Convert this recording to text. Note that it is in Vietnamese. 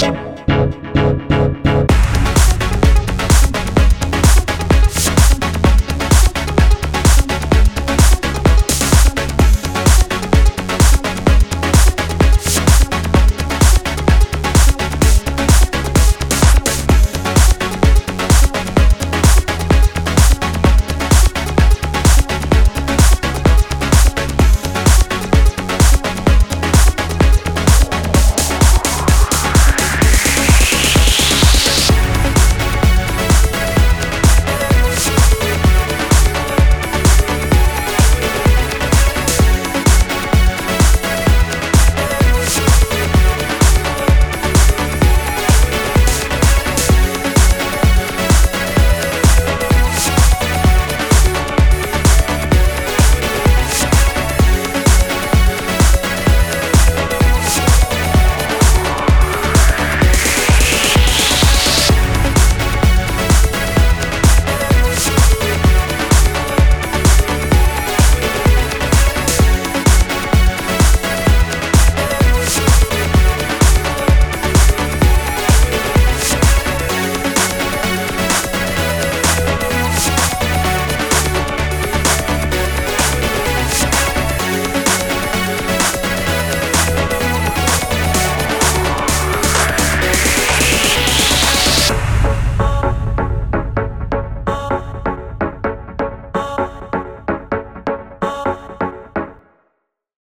Thank